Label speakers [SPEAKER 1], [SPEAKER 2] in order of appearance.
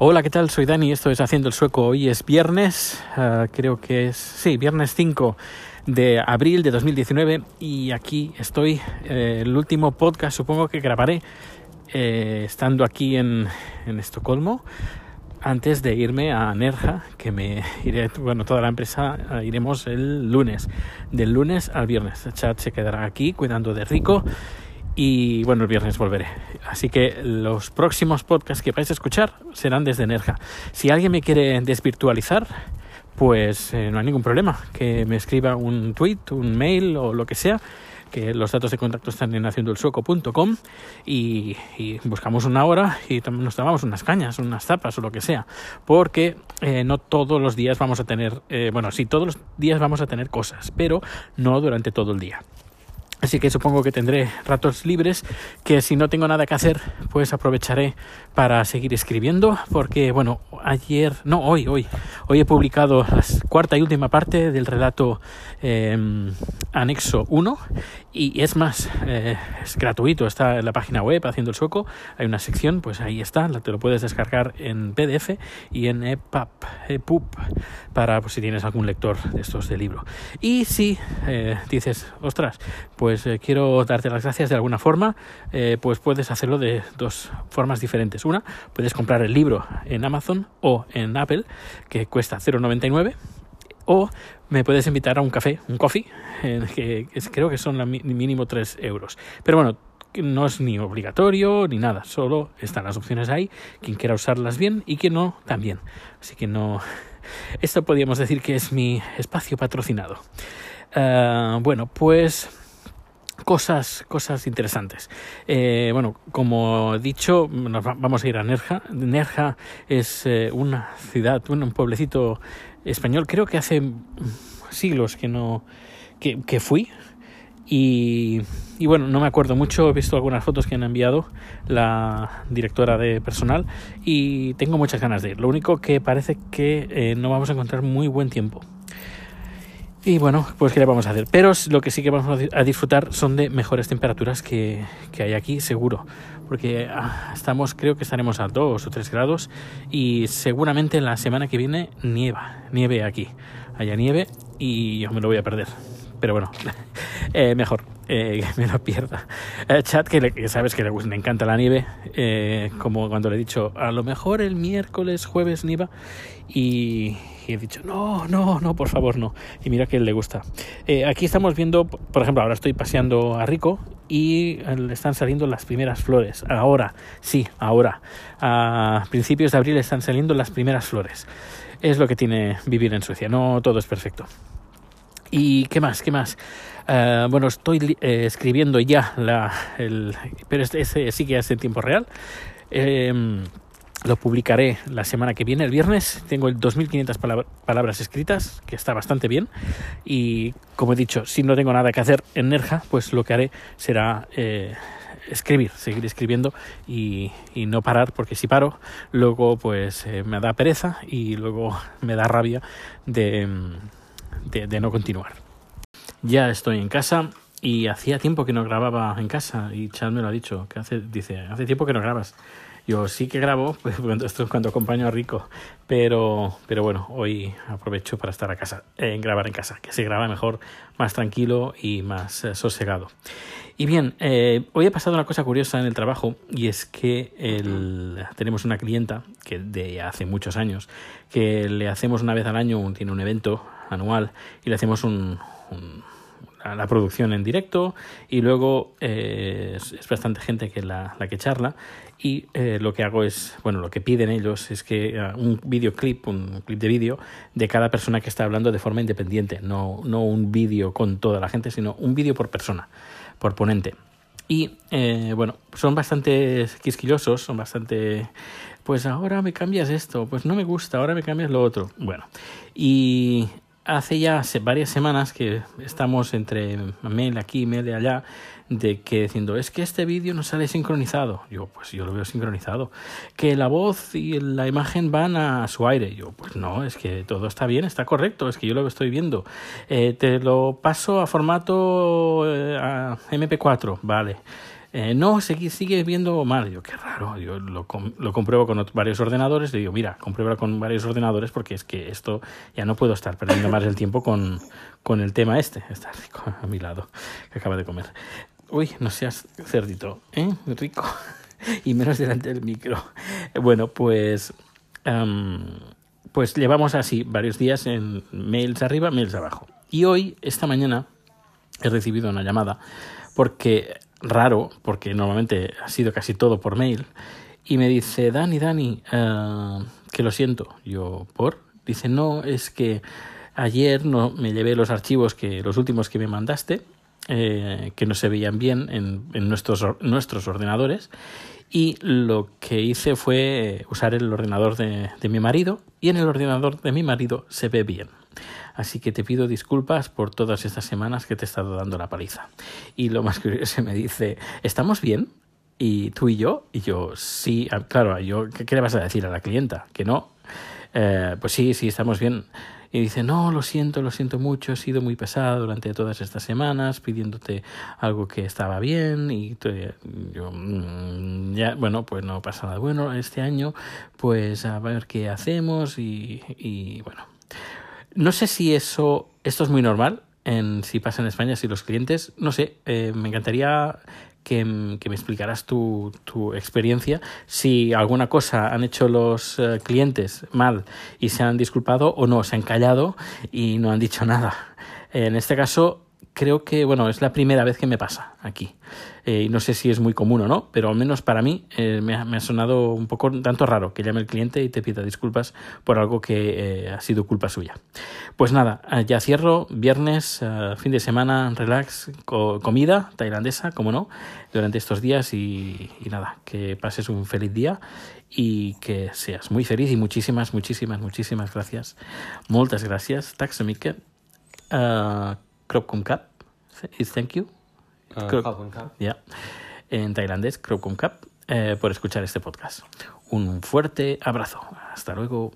[SPEAKER 1] Hola, ¿qué tal? Soy Dani, esto es Haciendo el Sueco. Hoy es viernes, uh, creo que es, sí, viernes 5 de abril de 2019 y aquí estoy, eh, el último podcast supongo que grabaré eh, estando aquí en, en, Estocolmo antes de irme a Nerja, que me iré, bueno, toda la empresa uh, iremos el lunes, del lunes al viernes. El chat se quedará aquí cuidando de Rico y bueno, el viernes volveré. Así que los próximos podcasts que vais a escuchar serán desde Nerja. Si alguien me quiere desvirtualizar, pues eh, no hay ningún problema. Que me escriba un tweet, un mail o lo que sea. Que los datos de contacto están en haciendoelsueco.com y, y buscamos una hora y nos tomamos unas cañas, unas tapas o lo que sea. Porque eh, no todos los días vamos a tener, eh, bueno, sí, todos los días vamos a tener cosas, pero no durante todo el día. Así que supongo que tendré ratos libres que si no tengo nada que hacer, pues aprovecharé para seguir escribiendo, porque bueno, ayer, no, hoy, hoy, hoy he publicado la cuarta y última parte del relato eh, anexo 1 y es más, eh, es gratuito, está en la página web haciendo el sueco, hay una sección, pues ahí está, te lo puedes descargar en PDF y en EPUB, EPUB para pues, si tienes algún lector de estos de libro. Y si eh, dices, ostras, pues eh, quiero darte las gracias de alguna forma, pues puedes hacerlo de dos formas diferentes. Una, puedes comprar el libro en Amazon o en Apple, que cuesta 0,99 o me puedes invitar a un café, un coffee, que creo que son mínimo 3 euros. Pero bueno, no es ni obligatorio ni nada, solo están las opciones ahí, quien quiera usarlas bien y quien no, también. Así que no, esto podríamos decir que es mi espacio patrocinado. Uh, bueno, pues cosas, cosas interesantes. Eh, bueno, como he dicho, nos vamos a ir a Nerja. Nerja es eh, una ciudad, un pueblecito español. Creo que hace siglos que no que, que fui. Y, y, bueno, no me acuerdo mucho, he visto algunas fotos que han enviado la directora de personal y tengo muchas ganas de ir. Lo único que parece que eh, no vamos a encontrar muy buen tiempo. Y bueno, pues qué le vamos a hacer. Pero lo que sí que vamos a disfrutar son de mejores temperaturas que, que hay aquí, seguro. Porque ah, estamos, creo que estaremos a 2 o 3 grados y seguramente la semana que viene nieva, nieve aquí. Haya nieve y yo me lo voy a perder. Pero bueno, eh, mejor eh, que me lo pierda. Eh, chat, que, le, que, sabes que le, le, encanta la nieve, eh, como cuando le he dicho, a lo mejor el miércoles, jueves nieva, y, y, he dicho, no, no, no, por favor, no. Y mira que él le gusta. Eh, aquí estamos viendo, por ejemplo, ahora estoy paseando a Rico y le están saliendo las primeras flores. Ahora, sí, ahora. A principios de abril están saliendo las primeras flores. Es lo que tiene vivir en Suecia, no todo es perfecto. ¿Y qué más? ¿Qué más? Uh, bueno, estoy eh, escribiendo ya la, el, pero este, este, sí que es en tiempo real. Eh, lo publicaré la semana que viene, el viernes. Tengo el 2.500 palabra, palabras escritas, que está bastante bien. Y como he dicho, si no tengo nada que hacer en Nerja, pues lo que haré será eh, escribir, seguir escribiendo y, y, no parar, porque si paro, luego pues eh, me da pereza y luego me da rabia de, de, de no continuar. Ya estoy en casa y hacía tiempo que no grababa en casa y Chad me lo ha dicho, que hace, dice, hace tiempo que no grabas. Yo sí que grabo, pues, es cuando acompaño a Rico, pero, pero bueno, hoy aprovecho para estar a casa, en grabar en casa, que se graba mejor, más tranquilo y más eh, sosegado. Y bien, eh, hoy he pasado una cosa curiosa en el trabajo y es que tenemos una clienta que de hace muchos años, que le hacemos una vez al año, tiene un evento anual y le hacemos un, un la producción en directo y luego eh, es, es, bastante gente que la, la que charla y eh, lo que hago es, bueno, lo que piden ellos es que uh, un videoclip, un clip de vídeo de cada persona que está hablando de forma independiente, no, no un vídeo con toda la gente, sino un vídeo por persona, por ponente. Y eh, bueno, son bastante quisquillosos, son bastante pues ahora me cambias esto, pues no me gusta, ahora me cambias lo otro. Bueno, y hace ya varias semanas que estamos entre mail aquí, mail allá, de que diciendo, es que este vídeo no sale sincronizado. Yo, pues yo lo veo sincronizado. Que la voz y la imagen van a su aire. Yo, pues no, es que todo está bien, está correcto, es que yo lo estoy viendo. Eh, te lo paso a formato eh, a MP4, vale. Eh, no, sigue, sigue viendo mal. Yo, qué raro. Yo lo, lo compruebo con varios ordenadores. Le digo, mira, comprueba con varios ordenadores porque es que esto ya no puedo estar perdiendo más el tiempo con, con el tema este. Está rico a mi lado, que acaba de comer. Uy, no seas cerdito, ¿eh? Rico. y menos delante del micro. Bueno, pues... Pues llevamos así varios días en mails arriba, mails abajo. Y hoy, esta mañana, he recibido una llamada porque raro, porque normalmente ha sido casi todo por mail, y me dice, Dani, Dani, uh, que lo siento. Yo, ¿por? Dice, no, es que ayer no me llevé los archivos que los últimos que me mandaste, eh, que no se veían bien en, en nuestros, nuestros ordenadores, y lo que hice fue usar el ordenador de, de mi marido, y en el ordenador de mi marido se ve bien. Así que te pido disculpas por todas estas semanas que te he estado dando la paliza. Y lo más curioso me dice, ¿estamos bien? Y tú y yo, y yo, sí, ah, claro, yo, ¿qué, le vas a decir a la clienta? Que no. Eh, pues sí, sí, estamos bien. Y dice, no, lo siento, lo siento mucho, he sido muy pesado durante todas estas semanas pidiéndote algo que estaba bien y yo, mm, ya, bueno, pues no pasa nada bueno este año, pues a ver qué hacemos y, y bueno, no sé si eso, esto es muy normal, en, si pasa en España, si los clientes, no sé, eh, me encantaría que, me explicaras tu, tu, experiencia, si alguna cosa han hecho los eh, clientes mal y se han disculpado o no, se han callado y no han dicho nada. En este caso, creo que, bueno, es la primera vez que me pasa aquí. Eh, no sé si es muy común o no, pero al menos para mí eh, me, ha, sonado un poco tanto raro que llame el cliente y te pida disculpas por algo que eh, ha sido culpa suya. Pues nada, ya cierro, viernes, fin de semana, relax, comida tailandesa, como no, durante estos días y, nada, que pases un feliz día y que seas muy feliz y muchísimas, muchísimas, muchísimas gracias. Muchas gracias. Så mycket. Uh, Thank you. Ya. En tailandés, Krokung Kap, eh, por escuchar este podcast. Un fuerte abrazo. Hasta luego.